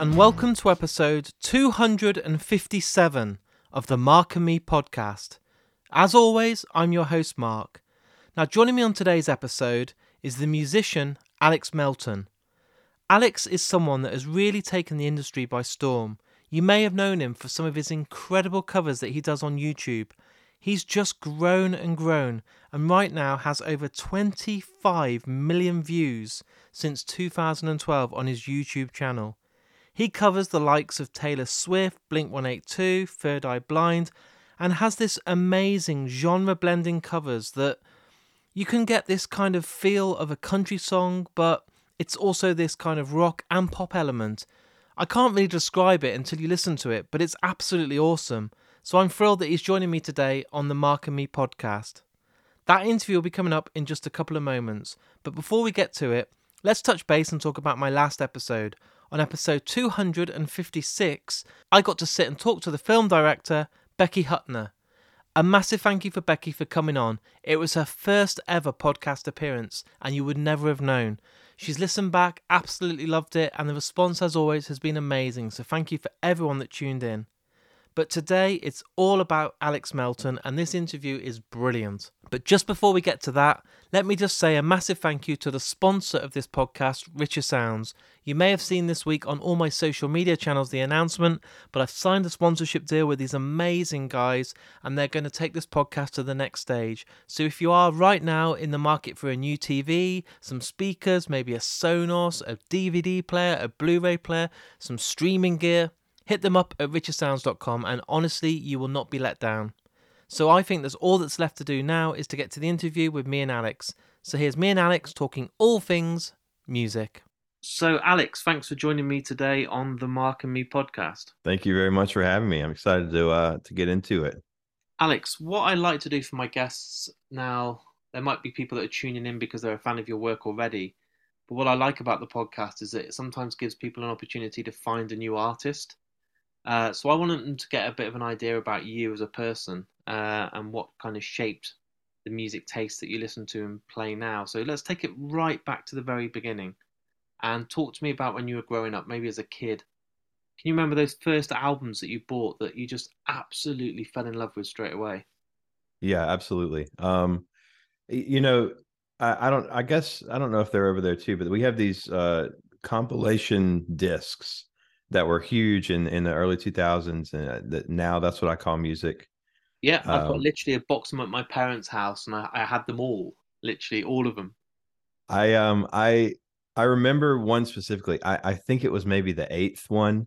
And welcome to episode 257 of the Mark and Me podcast. As always, I'm your host, Mark. Now, joining me on today's episode is the musician Alex Melton. Alex is someone that has really taken the industry by storm. You may have known him for some of his incredible covers that he does on YouTube. He's just grown and grown, and right now has over 25 million views since 2012 on his YouTube channel. He covers the likes of Taylor Swift, Blink 182, Third Eye Blind, and has this amazing genre blending covers that you can get this kind of feel of a country song, but it's also this kind of rock and pop element. I can't really describe it until you listen to it, but it's absolutely awesome. So I'm thrilled that he's joining me today on the Mark and Me podcast. That interview will be coming up in just a couple of moments, but before we get to it, let's touch base and talk about my last episode. On episode 256, I got to sit and talk to the film director, Becky Huttner. A massive thank you for Becky for coming on. It was her first ever podcast appearance, and you would never have known. She's listened back, absolutely loved it, and the response, as always, has been amazing. So, thank you for everyone that tuned in. But today it's all about Alex Melton, and this interview is brilliant. But just before we get to that, let me just say a massive thank you to the sponsor of this podcast, Richer Sounds. You may have seen this week on all my social media channels the announcement, but I've signed a sponsorship deal with these amazing guys, and they're going to take this podcast to the next stage. So if you are right now in the market for a new TV, some speakers, maybe a Sonos, a DVD player, a Blu ray player, some streaming gear, Hit them up at richersounds.com and honestly, you will not be let down. So I think that's all that's left to do now is to get to the interview with me and Alex. So here's me and Alex talking all things music. So Alex, thanks for joining me today on the Mark and Me podcast. Thank you very much for having me. I'm excited to uh to get into it. Alex, what I like to do for my guests now, there might be people that are tuning in because they're a fan of your work already. But what I like about the podcast is that it sometimes gives people an opportunity to find a new artist. Uh, so I wanted them to get a bit of an idea about you as a person uh, and what kind of shaped the music taste that you listen to and play now. So let's take it right back to the very beginning and talk to me about when you were growing up, maybe as a kid. Can you remember those first albums that you bought that you just absolutely fell in love with straight away? Yeah, absolutely. Um, you know, I, I don't. I guess I don't know if they're over there too, but we have these uh, compilation discs that were huge in in the early 2000s and uh, that now that's what I call music. Yeah, I've um, got literally a box of them at my parents' house and I, I had them all, literally all of them. I um I I remember one specifically. I I think it was maybe the eighth one.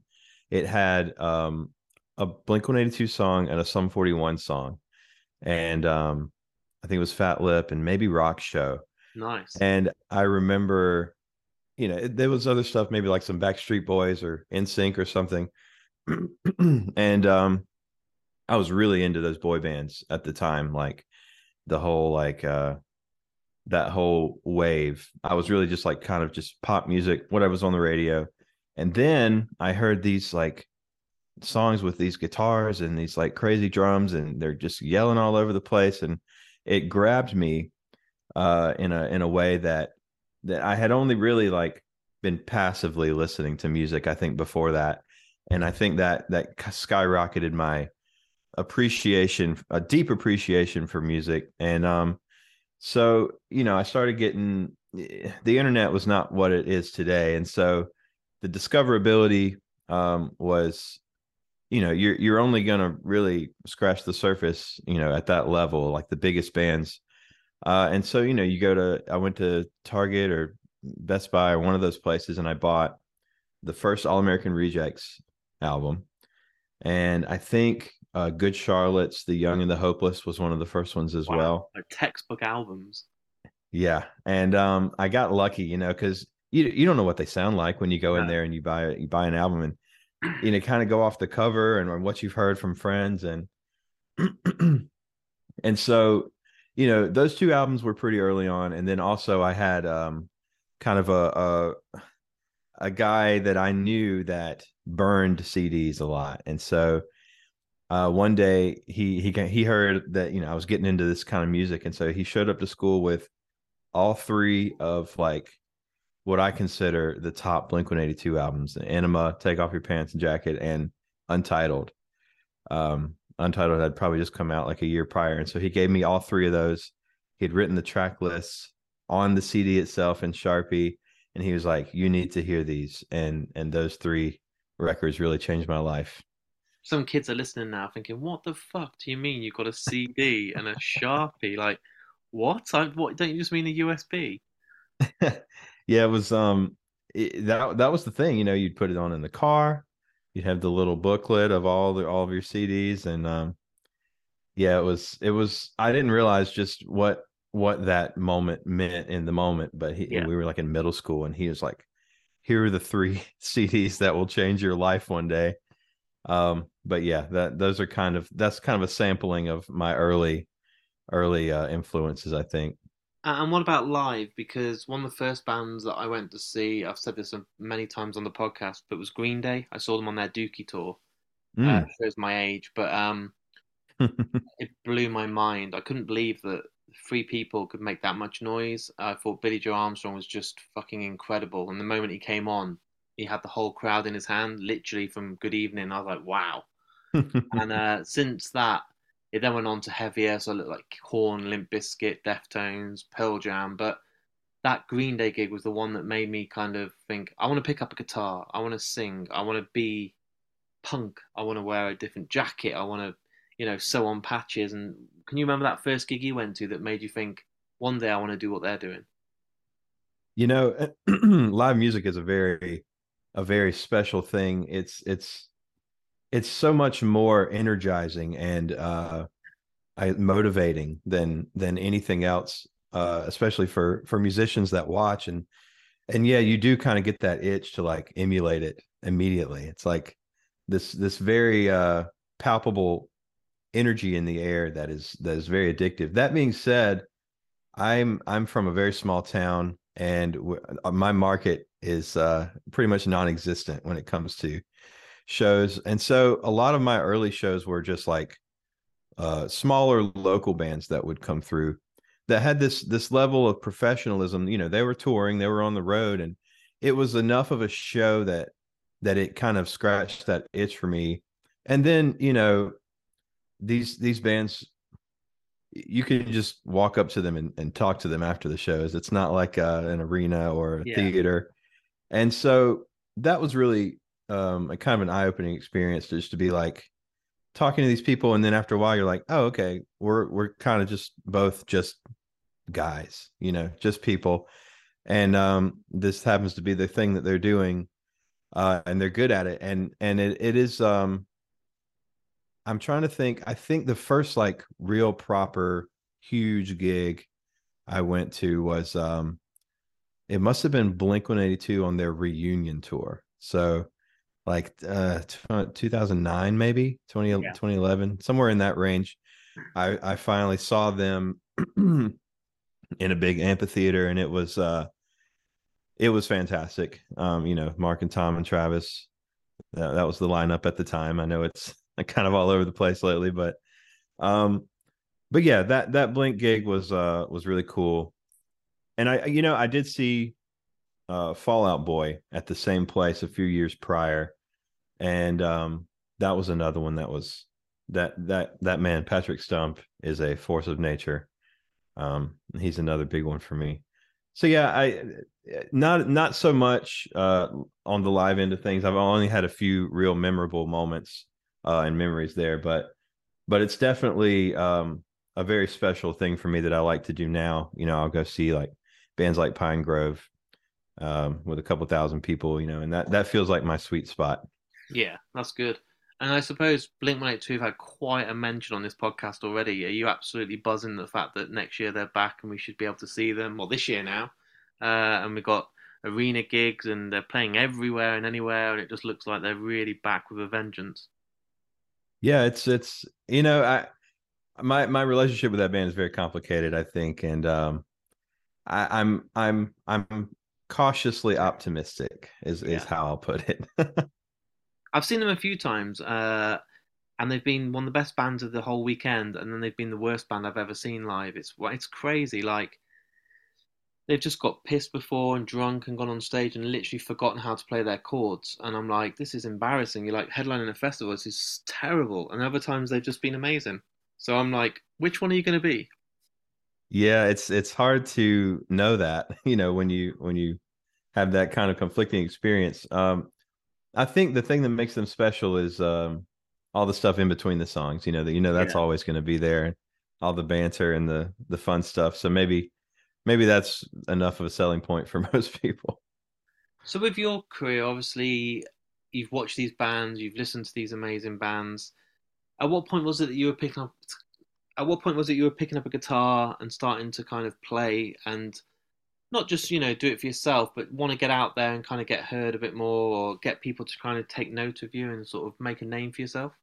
It had um a Blink 182 song and a Sum 41 song. And um I think it was Fat Lip and maybe Rock Show. Nice. And I remember you know, there was other stuff, maybe like some Backstreet Boys or NSYNC or something. and um I was really into those boy bands at the time, like the whole like uh that whole wave. I was really just like kind of just pop music, what I was on the radio. And then I heard these like songs with these guitars and these like crazy drums and they're just yelling all over the place and it grabbed me uh in a in a way that that I had only really like been passively listening to music. I think before that, and I think that that skyrocketed my appreciation, a deep appreciation for music. And um, so you know, I started getting the internet was not what it is today, and so the discoverability um was you know you're you're only going to really scratch the surface you know at that level like the biggest bands uh, and so, you know, you go to, I went to Target or Best Buy or one of those places and I bought the first All American Rejects album. And I think uh, Good Charlotte's The Young and the Hopeless was one of the first ones as wow. well. Like textbook albums. Yeah. And um, I got lucky, you know, because you, you don't know what they sound like when you go in there and you buy you buy an album and you know kind of go off the cover and what you've heard from friends and and so you know those two albums were pretty early on and then also i had um kind of a a, a guy that i knew that burned cds a lot and so uh, one day he he he heard that you know I was getting into this kind of music, and so he showed up to school with all three of like what I consider the top Blink 182 albums Enema, Take Off Your Pants and Jacket, and Untitled. Um, Untitled had probably just come out like a year prior. And so he gave me all three of those. He had written the track lists on the CD itself in Sharpie. And he was like, You need to hear these. And and those three records really changed my life. Some kids are listening now thinking, What the fuck do you mean you've got a CD and a Sharpie? Like, what? I, what don't you just mean a USB? yeah, it was um it, that that was the thing, you know, you'd put it on in the car, you'd have the little booklet of all the all of your CDs and um yeah, it was it was I didn't realize just what what that moment meant in the moment, but he yeah. we were like in middle school and he was like here are the three CDs that will change your life one day. Um but yeah, that those are kind of that's kind of a sampling of my early early uh, influences, I think. And what about live? Because one of the first bands that I went to see, I've said this many times on the podcast, but was Green Day. I saw them on their Dookie tour. Mm. Uh, shows my age, but um, it blew my mind. I couldn't believe that three people could make that much noise. I thought Billie Joe Armstrong was just fucking incredible. And the moment he came on, he had the whole crowd in his hand, literally from Good Evening. I was like, wow. and uh, since that, it then went on to heavier, so like Korn, Limp Bizkit, Deftones, Pearl Jam. But that Green Day gig was the one that made me kind of think, I want to pick up a guitar, I want to sing, I want to be punk, I want to wear a different jacket, I want to, you know, sew on patches. And can you remember that first gig you went to that made you think, one day I want to do what they're doing? You know, live music is a very, a very special thing. It's it's it's so much more energizing and uh, motivating than than anything else, uh, especially for for musicians that watch and and yeah, you do kind of get that itch to like emulate it immediately. It's like this this very uh, palpable energy in the air that is that is very addictive. That being said, I'm I'm from a very small town and w- uh, my market is uh, pretty much non-existent when it comes to shows. And so a lot of my early shows were just like uh, smaller local bands that would come through that had this this level of professionalism. You know, they were touring, they were on the road, and it was enough of a show that that it kind of scratched that itch for me. And then, you know, these these bands you can just walk up to them and, and talk to them after the shows. It's not like uh, an arena or a yeah. theater. And so that was really um a kind of an eye-opening experience just to be like talking to these people and then after a while you're like oh okay we're we're kind of just both just guys you know just people. And um this happens to be the thing that they're doing uh and they're good at it and and it, it is um i'm trying to think i think the first like real proper huge gig i went to was um it must have been blink 182 on their reunion tour. So like uh 2009 maybe 20, yeah. 2011 somewhere in that range. I i finally saw them in a big amphitheater and it was uh it was fantastic. Um you know mark and tom and travis that, that was the lineup at the time. I know it's kind of all over the place lately but um but yeah that that blink gig was uh was really cool. And i you know i did see uh, Fall Out Boy at the same place a few years prior, and um, that was another one that was that that that man Patrick Stump is a force of nature. Um, he's another big one for me. So yeah, I not not so much uh, on the live end of things. I've only had a few real memorable moments uh, and memories there, but but it's definitely um, a very special thing for me that I like to do now. You know, I'll go see like bands like Pinegrove um, with a couple thousand people, you know, and that that feels like my sweet spot. Yeah, that's good. And I suppose Blink 182 have had quite a mention on this podcast already. Are you absolutely buzzing the fact that next year they're back and we should be able to see them? Well, this year now, uh, and we've got arena gigs and they're playing everywhere and anywhere, and it just looks like they're really back with a vengeance. Yeah, it's it's you know I my my relationship with that band is very complicated, I think, and um, I, I'm I'm I'm cautiously optimistic is is how I'll put it. I've seen them a few times, uh, and they've been one of the best bands of the whole weekend, and then they've been the worst band I've ever seen live. It's it's crazy. Like they've just got pissed before and drunk and gone on stage and literally forgotten how to play their chords. And I'm like, this is embarrassing. You're like headlining a festival. This is terrible. And other times they've just been amazing. So I'm like, which one are you going to be? Yeah, it's it's hard to know that, you know, when you when you have that kind of conflicting experience. Um, I think the thing that makes them special is um, all the stuff in between the songs. You know that you know that's yeah. always going to be there, all the banter and the the fun stuff. So maybe maybe that's enough of a selling point for most people. So with your career, obviously you've watched these bands, you've listened to these amazing bands. At what point was it that you were picking up? At what point was it you were picking up a guitar and starting to kind of play and not just you know do it for yourself, but want to get out there and kind of get heard a bit more, or get people to kind of take note of you and sort of make a name for yourself?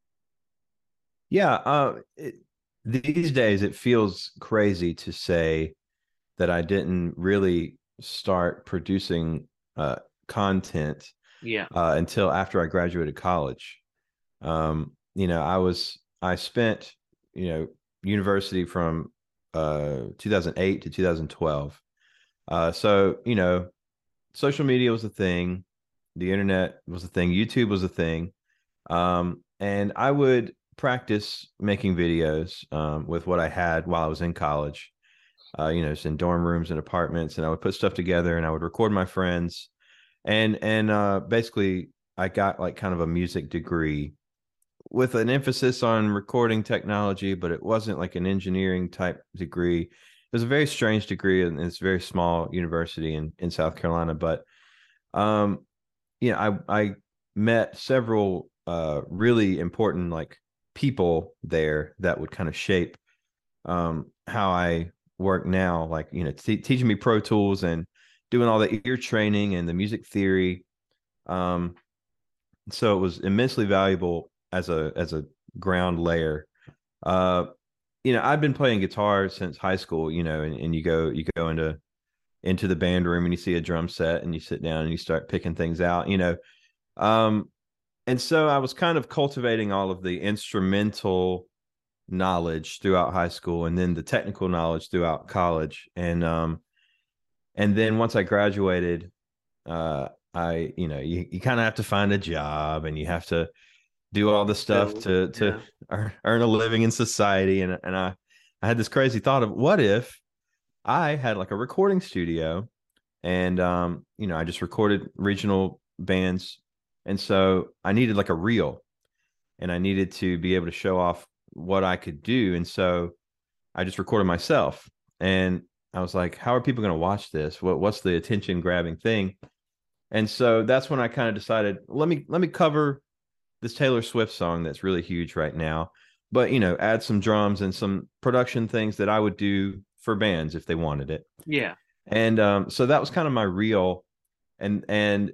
Yeah, uh, it, these days it feels crazy to say that I didn't really start producing uh, content yeah uh, until after I graduated college. Um, you know, I was I spent you know university from uh, 2008 to 2012. Uh, so you know, social media was a thing, the internet was a thing, YouTube was a thing, um, and I would practice making videos um, with what I had while I was in college. Uh, you know, just in dorm rooms and apartments, and I would put stuff together and I would record my friends, and and uh, basically I got like kind of a music degree with an emphasis on recording technology, but it wasn't like an engineering type degree. Was a very strange degree, and it's a very small university in in South Carolina. But, um, you know, I I met several uh really important like people there that would kind of shape um how I work now, like you know, t- teaching me Pro Tools and doing all the ear training and the music theory. Um, so it was immensely valuable as a as a ground layer. Uh, you know, I've been playing guitar since high school. You know, and, and you go you go into into the band room and you see a drum set and you sit down and you start picking things out. You know, um, and so I was kind of cultivating all of the instrumental knowledge throughout high school and then the technical knowledge throughout college and um and then once i graduated uh i you know you, you kind of have to find a job and you have to do all the stuff to to yeah. Earn, a living in society and and i i had this crazy thought of what if i had like a recording studio and um you know i just recorded regional bands and so i needed like a reel and i needed to be able to show off what I could do. And so I just recorded myself. And I was like, how are people going to watch this? What what's the attention grabbing thing? And so that's when I kind of decided, let me let me cover this Taylor Swift song that's really huge right now, but you know, add some drums and some production things that I would do for bands if they wanted it. Yeah. And um, so that was kind of my reel. And and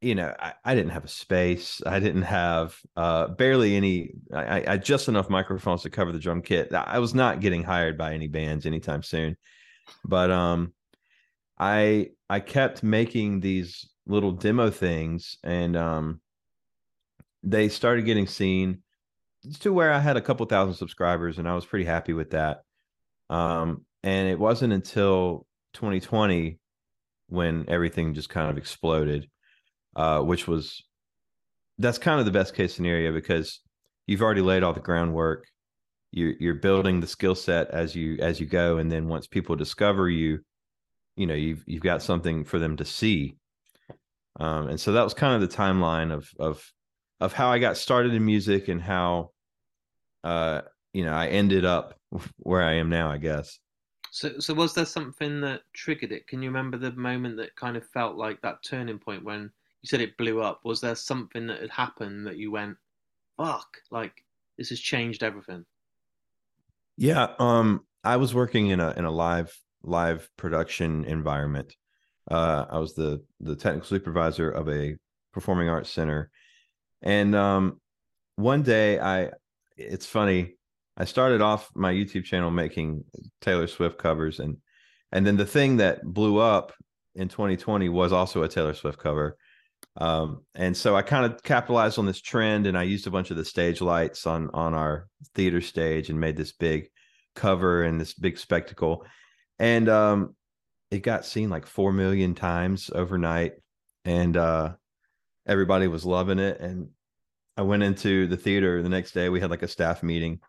you know, I, I, didn't have a space. I didn't have uh, barely any. I, I just enough microphones to cover the drum kit. I was not getting hired by any bands anytime soon. But um, I I kept making these little demo things, and um, they started getting seen to where I had a couple thousand subscribers, and I was pretty happy with that. Um, and it wasn't until 2020 when everything just kind of exploded uh, which was that's kind of the best case scenario because you've already laid all the groundwork. You're you're building the skill set as you as you go, and then once people discover you, you know you've you've got something for them to see. Um, and so that was kind of the timeline of of of how I got started in music and how uh you know I ended up where I am now, I guess. So, so was there something that triggered it? Can you remember the moment that kind of felt like that turning point when you said it blew up. Was there something that had happened that you went, fuck, like this has changed everything? Yeah. Um, I was working in a in a live live production environment. Uh, I was the the technical supervisor of a performing arts center, and um, one day I, it's funny. I started off my YouTube channel making Taylor Swift covers, and and then the thing that blew up in 2020 was also a Taylor Swift cover. Um, and so I kind of capitalized on this trend and I used a bunch of the stage lights on on our theater stage and made this big cover and this big spectacle. And um, it got seen like 4 million times overnight and uh everybody was loving it. And I went into the theater the next day. We had like a staff meeting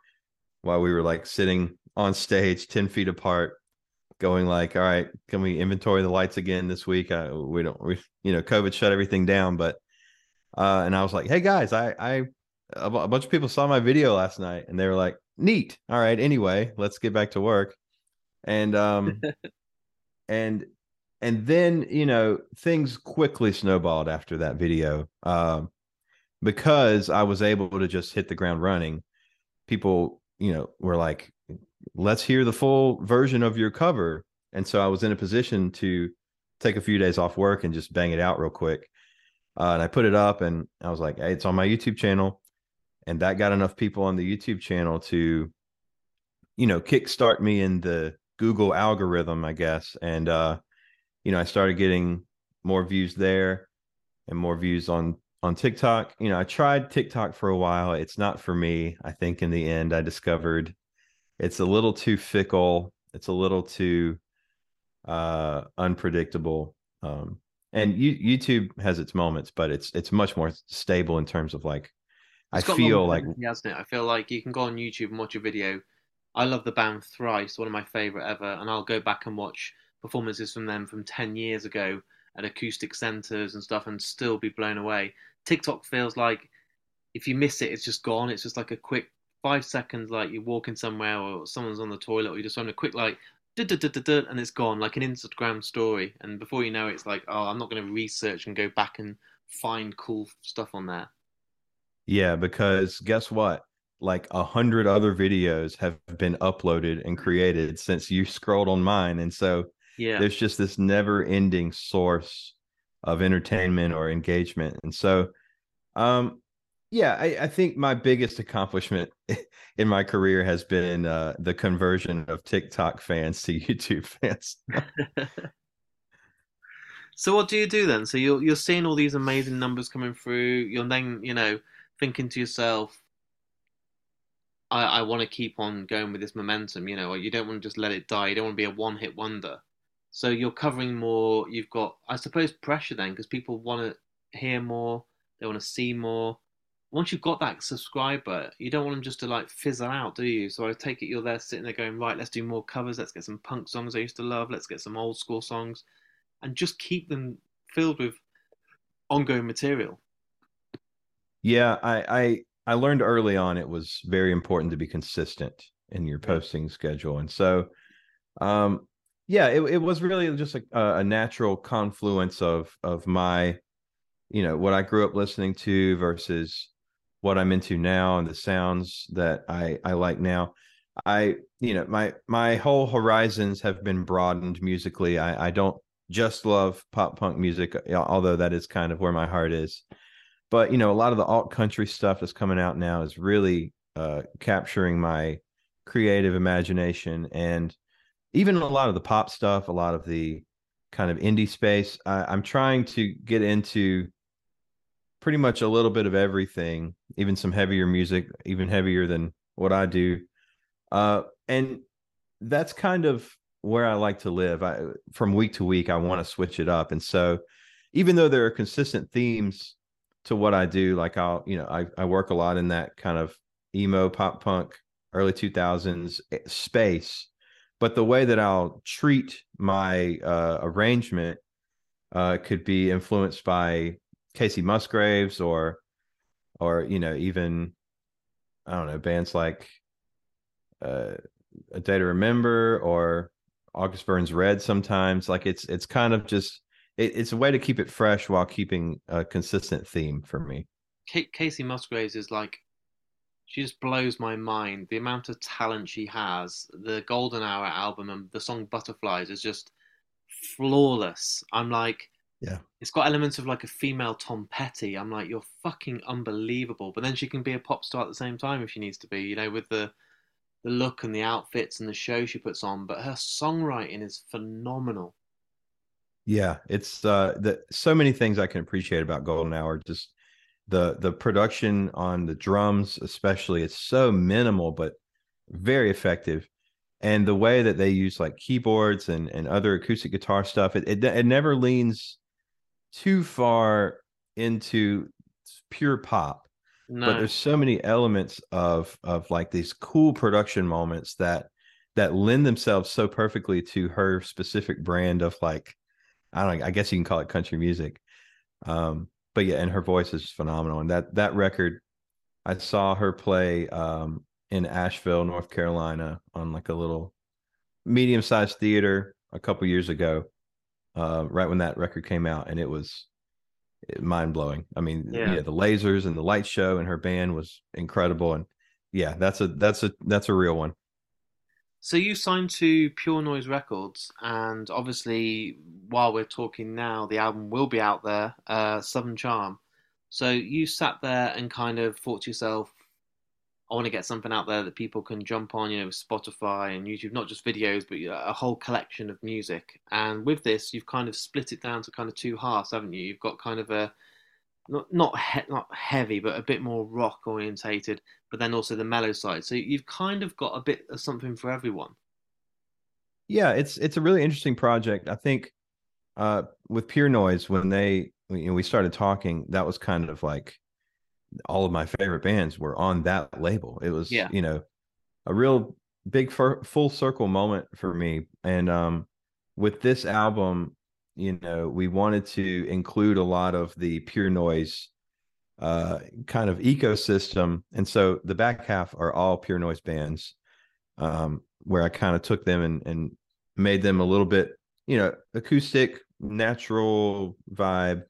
while we were like sitting on stage 10 feet apart going like all right can we inventory the lights again this week? Uh, we don't we you know covid shut everything down. But uh and i was like hey guys i i a bunch of people saw my video last night and they were like neat. All right anyway let's get back to work and um and and then you know things quickly snowballed after that video um because i was able to just hit the ground running. People you know were like let's hear the full version of your cover. And so i was in a position to take a few days off work and just bang it out real quick. Uh, and i put it up and i was like hey, it's on my youtube channel. And that got enough people on the youtube channel to you know kickstart me in the google algorithm i guess. And uh you know i started getting more views there and more views on on tiktok you know i tried tiktok for a while it's not for me i think in the end i discovered it's a little too fickle. It's a little too uh, unpredictable. Um, and you, YouTube has its moments, but it's it's much more stable in terms of like it's I feel like hasn't it? I feel like you can go on YouTube and watch a video. I love the band Thrice, one of my favorite ever, and I'll go back and watch performances from them from ten years ago at acoustic centers and stuff, and still be blown away. TikTok feels like if you miss it, it's just gone. It's just like a quick five seconds, like you're walking somewhere or someone's on the toilet or you just want a quick like, and it's gone like an Instagram story. And before you know it, it's like, oh, I'm not going to research and go back and find cool stuff on there. Yeah, because guess what? Like a hundred other videos have been uploaded and created since you scrolled on mine. And so yeah, there's just this never ending source of entertainment or engagement. And so um yeah, I, I, think my biggest accomplishment in my career has been uh, the conversion of TikTok fans to YouTube fans. so what do you do then? So you're you're seeing all these amazing numbers coming through. You're then you know thinking to yourself, I, I want to keep on going with this momentum. You know, you don't want to just let it die. You don't want to be a one hit wonder. So you're covering more. You've got, I suppose, pressure then because people want to hear more. They want to see more once you've got that subscriber, you don't want them just to like fizzle out, do you? So I take it you're there sitting there going, right, let's do more covers, let's get some punk songs I used to love, let's get some old school songs, and just keep them filled with ongoing material. Yeah, I I, I learned early on it was very important to be consistent in your posting schedule, and so, um, yeah, it it was really just a, a natural confluence of of my, you know, what I grew up listening to versus what I'm into now and the sounds that I I like now. I you know my my whole horizons have been broadened musically. I I don't just love pop punk music, although that is kind of where my heart is. But you know, a lot of the alt country stuff that's coming out now is really uh, capturing my creative imagination, and even a lot of the pop stuff, a lot of the kind of indie space. I, I'm trying to get into pretty much a little bit of everything, even some heavier music, even heavier than what I do. Uh, and that's kind of where I like to live. I from week to week, I want to switch it up. And so even though there are consistent themes to what I do, like I'll, you know, I, I work a lot in that kind of emo pop punk early 2000s eh, space but the way that i'll treat my uh, arrangement uh, could be influenced by Kacey Musgraves or or you know even I don't know bands like uh, A Day to Remember or August Burns Red. Sometimes like it's it's kind of just it, it's a way to keep it fresh while keeping a consistent theme for me. Kacey Musgraves is like she just blows my mind. The amount of talent she has. The Golden Hour album and the song Butterflies is just flawless. I'm like yeah. It's got elements of like a female Tom Petty. I'm like, you're fucking unbelievable. But then she can be a pop star at the same time if she needs to be, you know, with the the look and the outfits and the show she puts on. But her songwriting is phenomenal. Yeah, it's uh the so many things I can appreciate about Golden Hour. Just the the production on the drums, especially, it's so minimal but very effective. and the way that they use like keyboards and and other acoustic guitar stuff, it it, it never leans too far into pure pop. No. But there's so many elements of of like these cool production moments that that lend themselves so perfectly to her specific brand of like I don't know, I guess you can call it country music. Um, but yeah, and her voice is phenomenal. And that that record, I saw her play um, in Asheville, North Carolina, on like a little medium sized theater a couple years ago, uh, right when that record came out, and it was mind blowing. I mean, Yeah. yeah, the lasers and the light show and her band was incredible. And yeah, that's a that's a that's a real one. So you signed to Pure Noise Records, and obviously, while we're talking now, the album will be out there, uh, Southern Charm. So you sat there and kind of thought to yourself, I want to get something out there that people can jump on, you know, Spotify and YouTube, not just videos, but a whole collection of music. And with this, you've kind of split it down to kind of two halves, haven't you? You've got kind of a not not he- not heavy, but a bit more rock orientated, but then also the mellow side. So you've kind of got a bit of something for everyone. Yeah, it's it's a really interesting project. I think uh with Pure Noise when they you know we started talking, that was kind of like all of my favorite bands were on that label. It was Yeah. you know a real big fur, full circle moment for me. And um with this album, you know, we wanted to include a lot of the Pure Noise uh kind of ecosystem. And so the back half are all Pure Noise bands um where I kind of took them and and made them a little bit, you know, acoustic, natural vibe,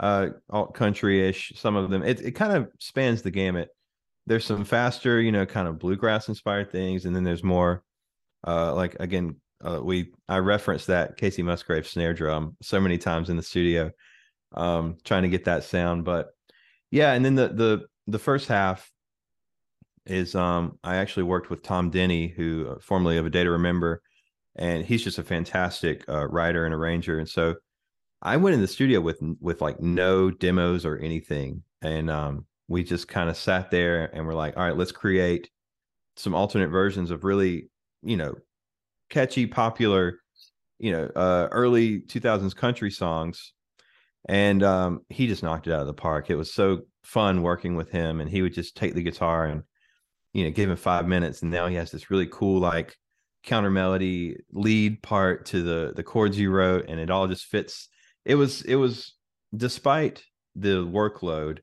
uh, alt country-ish. Some of them, it it kind of spans the gamut. There's some faster, you know, kind of bluegrass inspired things, and then there's more, uh, like again, uh, we I referenced that Kacey Musgrave snare drum so many times in the studio, um, trying to get that sound. But yeah, and then the the the first half is um I actually worked with Tom Denney, who uh, formerly of A Day to Remember, and he's just a fantastic uh, writer and arranger. And so I went in the studio with with like no demos or anything, and um we just kind of sat there and we're like, all right, let's create some alternate versions of really, you know, catchy, popular, you know, uh, early 2000s country songs. And um, he just knocked it out of the park. It was so fun working with him, and he would just take the guitar and you know give him five minutes and now he has this really cool like counter melody lead part to the the chords you wrote and it all just fits it was it was despite the workload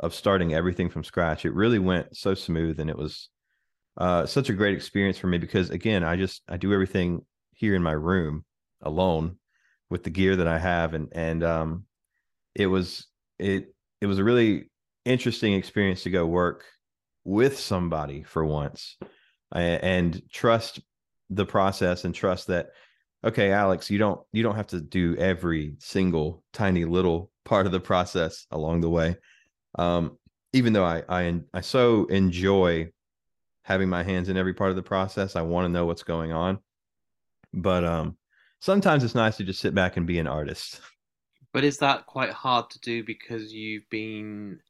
of starting everything from scratch it really went so smooth and it was uh such a great experience for me because again i just i do everything here in my room alone with the gear that i have and and um it was it it was a really interesting experience to go work with somebody for once a- and trust the process and trust that okay alex you don't you don't have to do every single tiny little part of the process along the way. Um even though i i i so enjoy having my hands in every part of the process i want to know what's going on but um sometimes it's nice to just sit back and be an artist But is that quite hard to do because you've been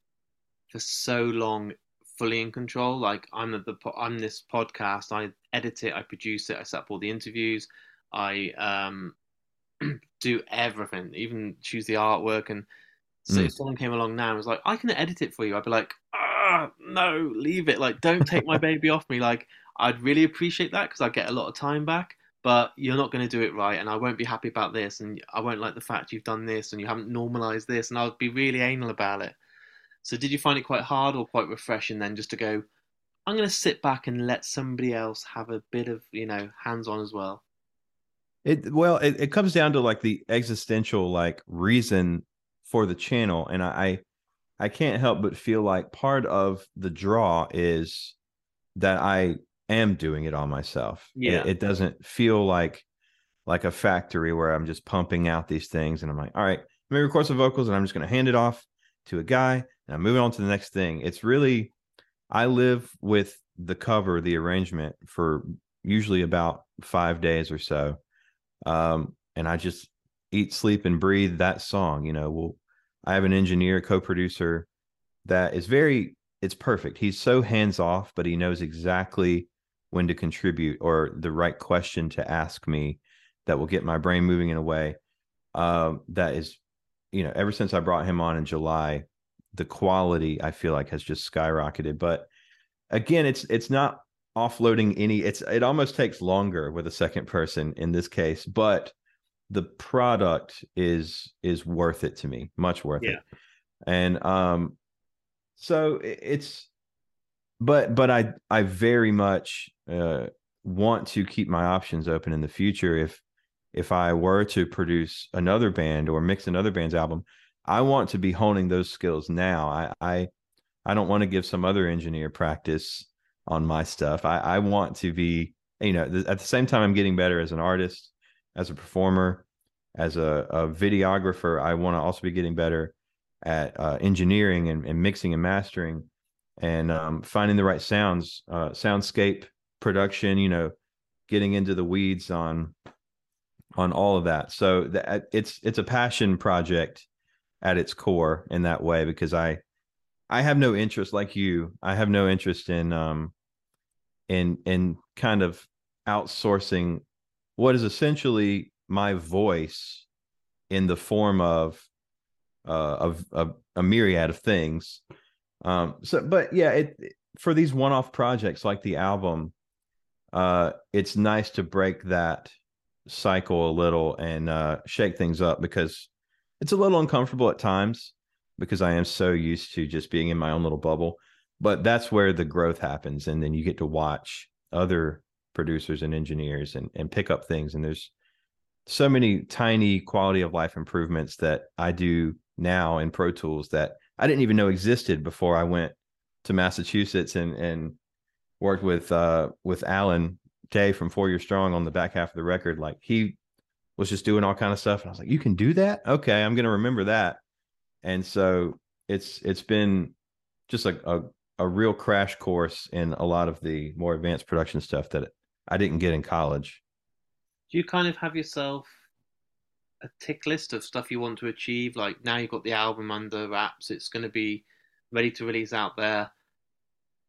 for so long fully in control? Like I'm at the po- I'm this podcast. I edit it. I produce it. I set up all the interviews. I um do everything, even choose the artwork. And so Mm. if someone came along now and was like, "I can edit it for you," I'd be like, "Ah, no, leave it. Like, don't take my baby off me." Like, I'd really appreciate that because I get a lot of time back. But you're not going to do it right, and I won't be happy about this, and I won't like the fact you've done this and you haven't normalized this, and I'll be really anal about it. So, did you find it quite hard or quite refreshing then just to go, I'm going to sit back and let somebody else have a bit of, you know, hands on as well? It well, it, it comes down to like the existential like reason for the channel, and I I I can't help but feel like part of the draw is that I am doing it all myself. It- Yeah. it, doesn't feel like like a factory where I'm just pumping out these things, and I'm like, all right, let me record some vocals, and I'm just going to hand it off to a guy, and I'm moving on to the next thing. It's really I live with the cover, the arrangement for usually about five days or so um, and I just eat, sleep, and breathe that song. You know, well, I have an engineer, co-producer that is very. It's perfect. He's so hands off, but he knows exactly when to contribute or the right question to ask me that will get my brain moving in a way uh, that is, you know, ever since I brought him on in July, the quality I feel like has just skyrocketed. But again, it's it's not offloading any. It's it almost takes longer with a second person in this case, but the product is is worth it to me, much worth Yeah. it. And um, so it's but but i i very much uh want to keep my options open in the future if if i were to produce another band or mix another band's album i want to be honing those skills now i i i don't want to give some other engineer practice on my stuff i i want to be you know th- at the same time i'm getting better as an artist as a performer as a, a videographer i want to also be getting better at uh, engineering and, and mixing and mastering and um, finding the right sounds, uh, soundscape production. You know, getting into the weeds on on all of that. So that it's it's a passion project at its core in that way because I I have no interest like you. I have no interest in um in in kind of outsourcing what is essentially my voice in the form of uh of, of a myriad of things. Um so but yeah it for these one-off projects like the album uh it's nice to break that cycle a little and uh shake things up because it's a little uncomfortable at times because I am so used to just being in my own little bubble but that's where the growth happens and then you get to watch other producers and engineers and and pick up things and there's so many tiny quality of life improvements that I do now in Pro Tools that I didn't even know existed before I went to Massachusetts and and worked with uh with Alan Day from Four Year Strong on the back half of the record. Like he was just doing all kind of stuff, and I was like, "You can do that? Okay, I'm gonna remember that." And so it's it's been just like a a real crash course in a lot of the more advanced production stuff that I didn't get in college. Do you kind of have yourself a tick list of stuff you want to achieve? Like now you've got the album under wraps, it's going to be ready to release out there.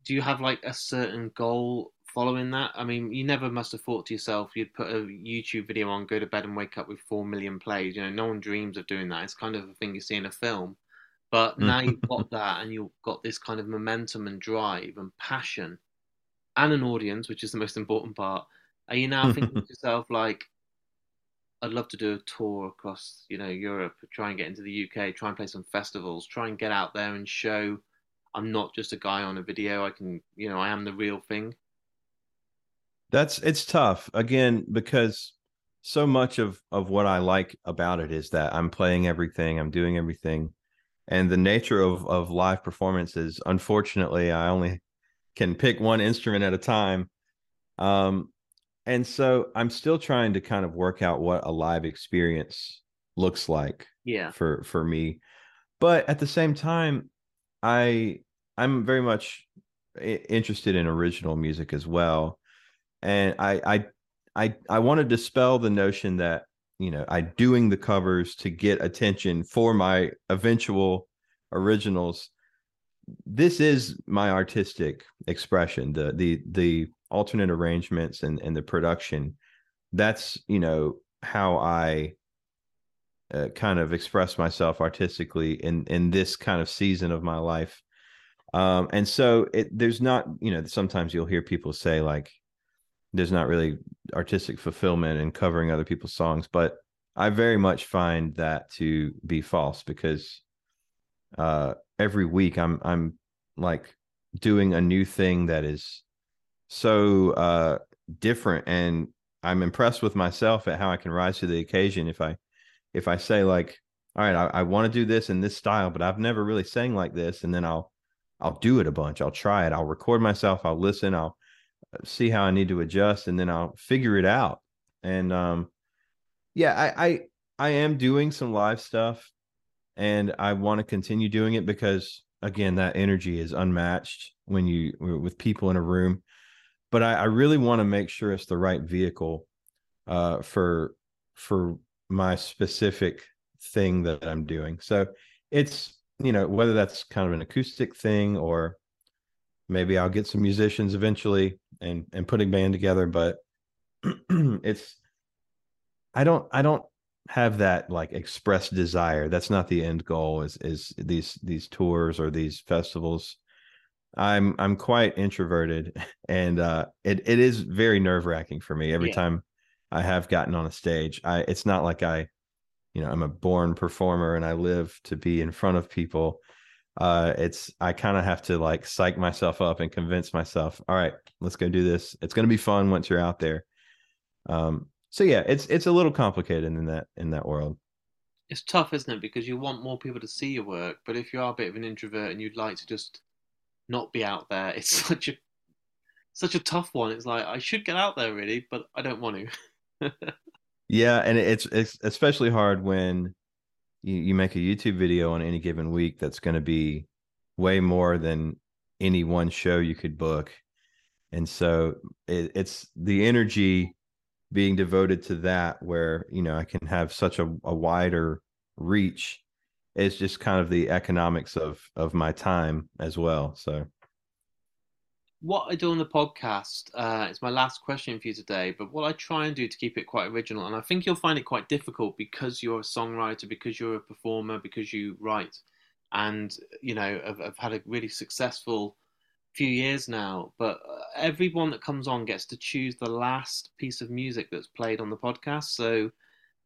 Do you have like a certain goal following that? I mean, you never must have thought to yourself you'd put a YouTube video on, go to bed and wake up with four million plays. You know, no one dreams of doing that. It's kind of a thing you see in a film. But mm. now you've got that and you've got this kind of momentum and drive and passion and an audience, which is the most important part. Are you now thinking to yourself like, I'd love to do a tour across, you know, Europe, try and get into the UK, try and play some festivals, try and get out there and show I'm not just a guy on a video. I can, you know, I am the real thing. That's it's tough again because so much of of what I like about it is that I'm playing everything, I'm doing everything, and the nature of of live performances. Unfortunately, I only can pick one instrument at a time, um, and so I'm still trying to kind of work out what a live experience looks like Yeah. for for me. But at the same time i i'm very much interested in original music as well. And i i i, I want to dispel the notion that you know i doing the covers to get attention for my eventual originals this is my artistic expression the the the alternate arrangements and and the production. That's you know how i uh, kind of express myself artistically in in this kind of season of my life. Um and so it there's not you know sometimes you'll hear people say like there's not really artistic fulfillment in covering other people's songs but i very much find that to be false because uh every week i'm i'm like doing a new thing that is so uh different and i'm impressed with myself at how i can rise to the occasion if i if I say like, all right, I, I want to do this in this style, but I've never really sang like this, and then I'll I'll do it a bunch. I'll try it. I'll record myself. I'll listen. I'll uh, see how I need to adjust, and then I'll figure it out. And um, yeah, I I, I am doing some live stuff, and I want to continue doing it because again, that energy is unmatched when you with people in a room. But I, I really want to make sure it's the right vehicle uh, for for my specific thing that I'm doing. So it's, you know, whether that's kind of an acoustic thing or maybe I'll get some musicians eventually and and putting band together, but it's I don't I don't have that like expressed desire. That's not the end goal is is these these tours or these festivals. I'm I'm quite introverted and uh it it is very nerve-wracking for me every Yeah. time I have gotten on a stage. I it's not like I you know, I'm a born performer and I live to be in front of people. Uh it's I kind of have to like psych myself up and convince myself, all right, let's go do this. It's going to be fun once you're out there. Um so yeah, it's it's a little complicated in that in that world. It's tough, isn't it? Because you want more people to see your work, but if you are a bit of an introvert and you'd like to just not be out there, it's such a such a tough one. It's like I should get out there really, but I don't want to. Yeah, and it's it's especially hard when you, you make a YouTube video on any given week that's going to be way more than any one show you could book. And so it, it's the energy being devoted to that where, you know, I can have such a, a wider reach is just kind of the economics of of my time as well. So what I do on the podcast, uh, it's my last question for you today, but what I try and do to keep it quite original, and I think you'll find it quite difficult because you're a songwriter, because you're a performer, because you write, and you know, I've, I've had a really successful few years now, but uh, everyone that comes on gets to choose the last piece of music that's played on the podcast. So,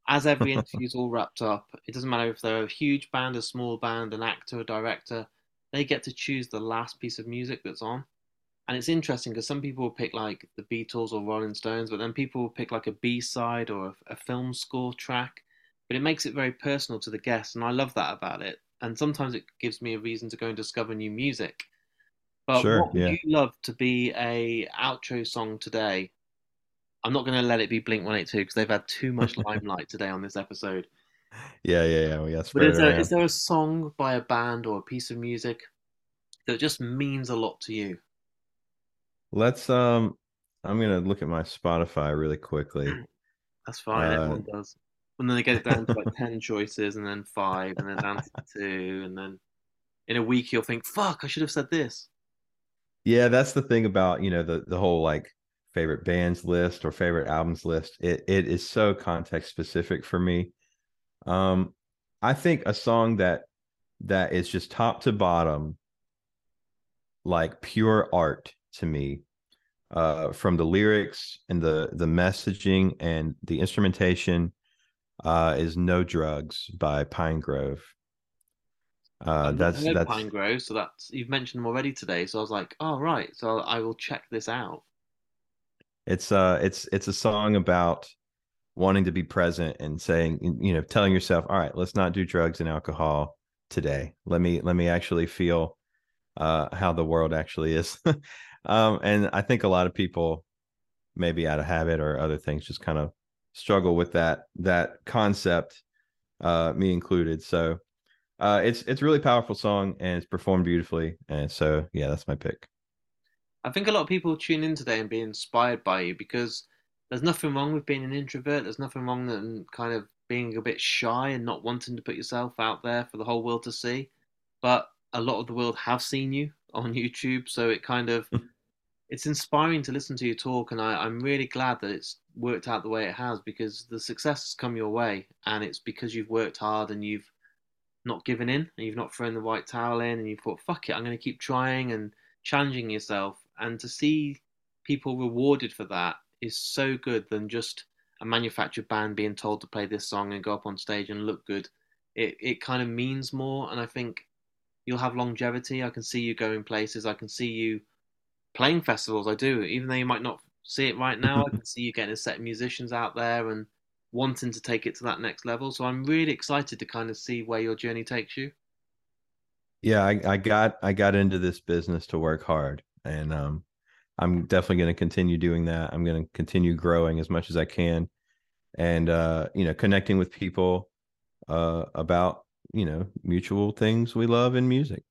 as every interview is all wrapped up, it doesn't matter if they're a huge band, a small band, an actor, a director, they get to choose the last piece of music that's on. And it's interesting because some people will pick like the Beatles or Rolling Stones, but then people will pick like a B side or a, a film score track. But it makes it very personal to the guest, and I love that about it. And sometimes it gives me a reason to go and discover new music. But Sure, what would yeah. you love to be a outro song today? I'm not going to let it be Blink 182 because they've had too much limelight today on this episode. yeah, yeah, yeah. We got But is there, there a song by a band or a piece of music that just means a lot to you? Let's um I'm gonna look at my Spotify really quickly. That's fine. Uh, Everyone does. And then they get it down to like ten choices, and then five, and then down to two, and then in a week you'll think, "Fuck, I should have said this." Yeah, that's the thing about, you know, the the whole like favorite bands list or favorite albums list. It it is so context specific for me. Um I think a song that that is just top to bottom like pure art to me uh from the lyrics and the the messaging and the instrumentation uh is No Drugs by Pinegrove. Uh that's that's Pine Grove, so that's you've mentioned them already today. So I was like, "Oh right," so I will check this out. It's uh it's it's a song about wanting to be present and saying you know telling yourself all right let's not do drugs and alcohol today let me let me actually feel uh how the world actually is um and i think a lot of people maybe out of habit or other things just kind of struggle with that that concept uh me included so uh it's it's a really powerful song and it's performed beautifully and so yeah that's my pick I think a lot of people tune in today and be inspired by you because there's nothing wrong with being an introvert. There's nothing wrong with kind of being a bit shy and not wanting to put yourself out there for the whole world to see. But a lot of the world have seen you on YouTube, so it kind of it's inspiring to listen to you talk, and I, I'm really glad that it's worked out the way it has because the success has come your way, and it's because you've worked hard and you've not given in and you've not thrown the white towel in and you thought, fuck it, I'm going to keep trying and challenging yourself. And to see people rewarded for that is so good than just a manufactured band being told to play this song and go up on stage and look good. It, it kind of means more. And I think you'll have longevity. I can see you going places. I can see you playing festivals. I do. Even though you might not see it right now, I can see you getting a set of musicians out there and wanting to take it to that next level. So I'm really excited to kind of see where your journey takes you. Yeah, I, I got I got into this business to work hard, and um, I'm definitely going to continue doing that. I'm going to continue growing as much as I can, and uh, you know, connecting with people uh, about you know mutual things we love in music.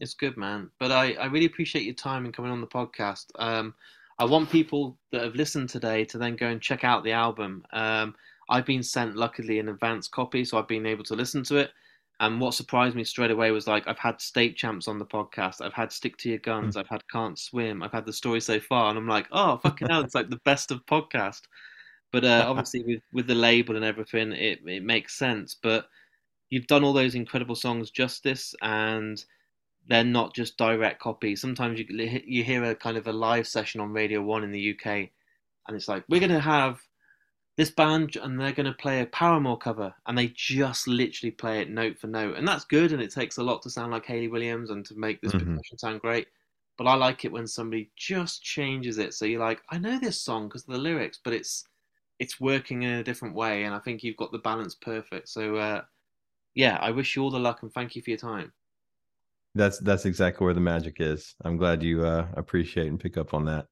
It's good, man. But I, I really appreciate your time and coming on the podcast. Um, I want people that have listened today to then go and check out the album. Um, I've been sent, luckily, an advance copy, so I've been able to listen to it. And what surprised me straight away was like I've had state champs on the podcast, I've had Stick to Your Guns, I've had Can't Swim, I've had the story so far, and I'm like, oh fucking hell, it's like the best of podcast. But uh, obviously with with the label and everything, it it makes sense. But you've done all those incredible songs justice, and they're not just direct copies. Sometimes you you hear a kind of a live session on Radio One in the UK, and it's like we're gonna have this band and they're going to play a Paramore cover and they just literally play it note for note. And that's good and it takes a lot to sound like Hayley Williams and to make this mm-hmm. percussion sound great. But I like it when somebody just changes it. So you're like, I know this song because of the lyrics, but it's it's working in a different way. And I think you've got the balance perfect. So uh, yeah, I wish you all the luck and thank you for your time. That's that's exactly where the magic is. I'm glad you uh, appreciate and pick up on that.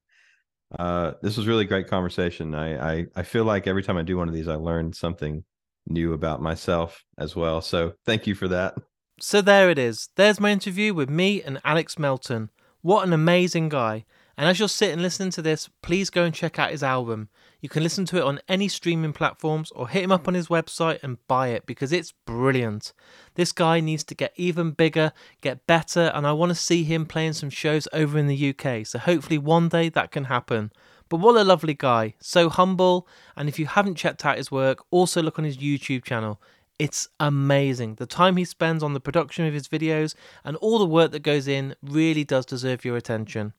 Uh, this was really great conversation. I, I I feel like every time I do one of these, I learn something new about myself as well. So thank you for that. So there it is. There's my interview with me and Alex Melton. What an amazing guy. And as you're sitting listening to this, please go and check out his album. You can listen to it on any streaming platforms or hit him up on his website and buy it because it's brilliant. This guy needs to get even bigger, get better, and I want to see him playing some shows over in the UK. So hopefully one day that can happen. But what a lovely guy, so humble. And if you haven't checked out his work, also look on his YouTube channel. It's amazing. The time he spends on the production of his videos and all the work that goes in really does deserve your attention.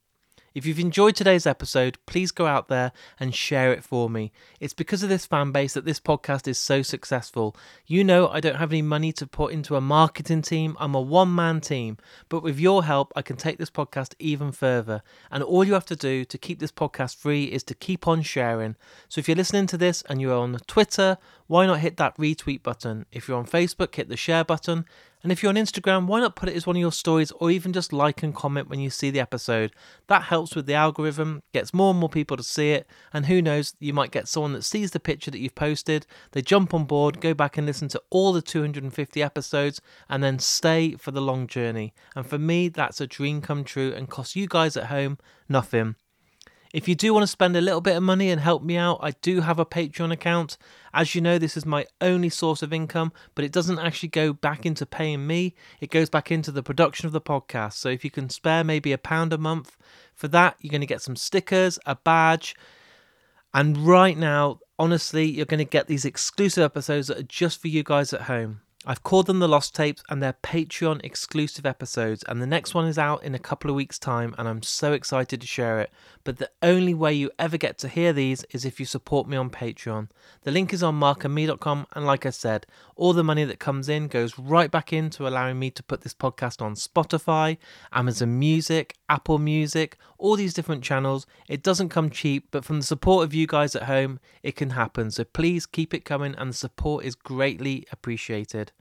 If you've enjoyed today's episode, please go out there and share it for me. It's because of this fan base that this podcast is so successful. You know, I don't have any money to put into a marketing team, I'm a one man team. But with your help, I can take this podcast even further. And all you have to do to keep this podcast free is to keep on sharing. So if you're listening to this and you're on Twitter, why not hit that retweet button? If you're on Facebook, hit the share button. And if you're on Instagram, why not put it as one of your stories or even just like and comment when you see the episode? That helps with the algorithm, gets more and more people to see it, and who knows, you might get someone that sees the picture that you've posted, they jump on board, go back and listen to all the 250 episodes, and then stay for the long journey. And for me, that's a dream come true and costs you guys at home nothing. If you do want to spend a little bit of money and help me out, I do have a Patreon account. As you know, this is my only source of income, but it doesn't actually go back into paying me. It goes back into the production of the podcast. So if you can spare maybe a pound a month for that, you're going to get some stickers, a badge. And right now, honestly, you're going to get these exclusive episodes that are just for you guys at home. I've called them the Lost Tapes and they're Patreon exclusive episodes. And the next one is out in a couple of weeks' time, and I'm so excited to share it. But the only way you ever get to hear these is if you support me on Patreon. The link is on markandme.com, and like I said, all the money that comes in goes right back into allowing me to put this podcast on Spotify, Amazon Music, Apple Music, all these different channels. It doesn't come cheap, but from the support of you guys at home, it can happen. So please keep it coming, and the support is greatly appreciated.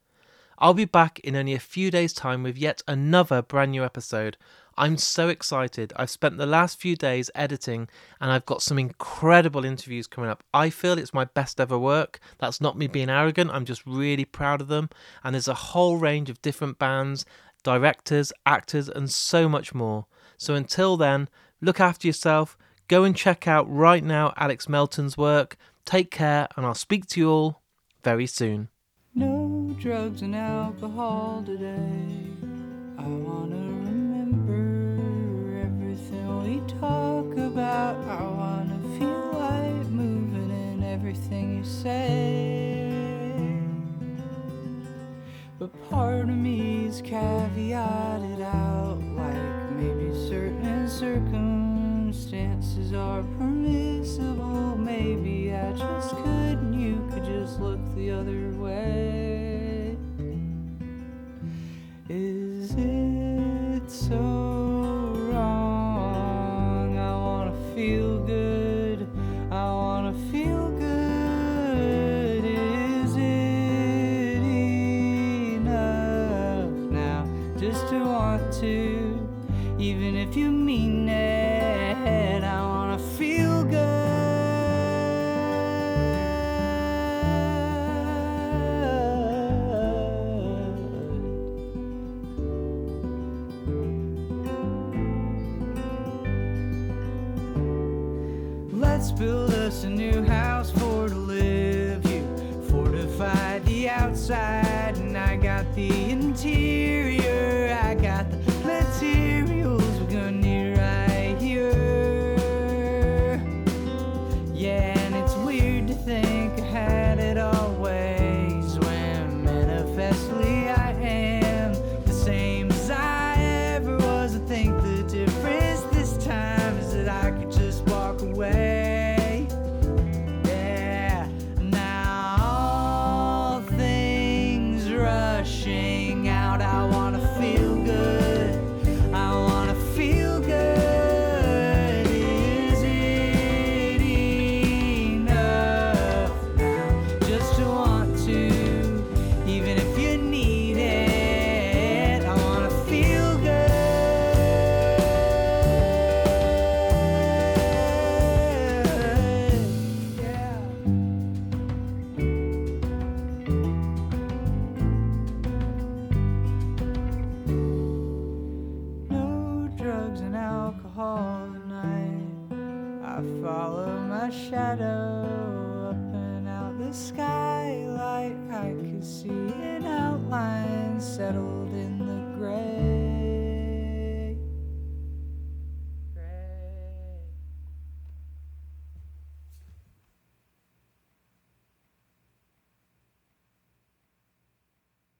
I'll be back in only a few days' time with yet another brand new episode. I'm so excited. I've spent the last few days editing and I've got some incredible interviews coming up. I feel it's my best ever work. That's not me being arrogant, I'm just really proud of them. And there's a whole range of different bands, directors, actors, and so much more. So until then, look after yourself. Go and check out right now Alex Melton's work. Take care, and I'll speak to you all very soon. No drugs and alcohol today. I wanna remember everything we talk about.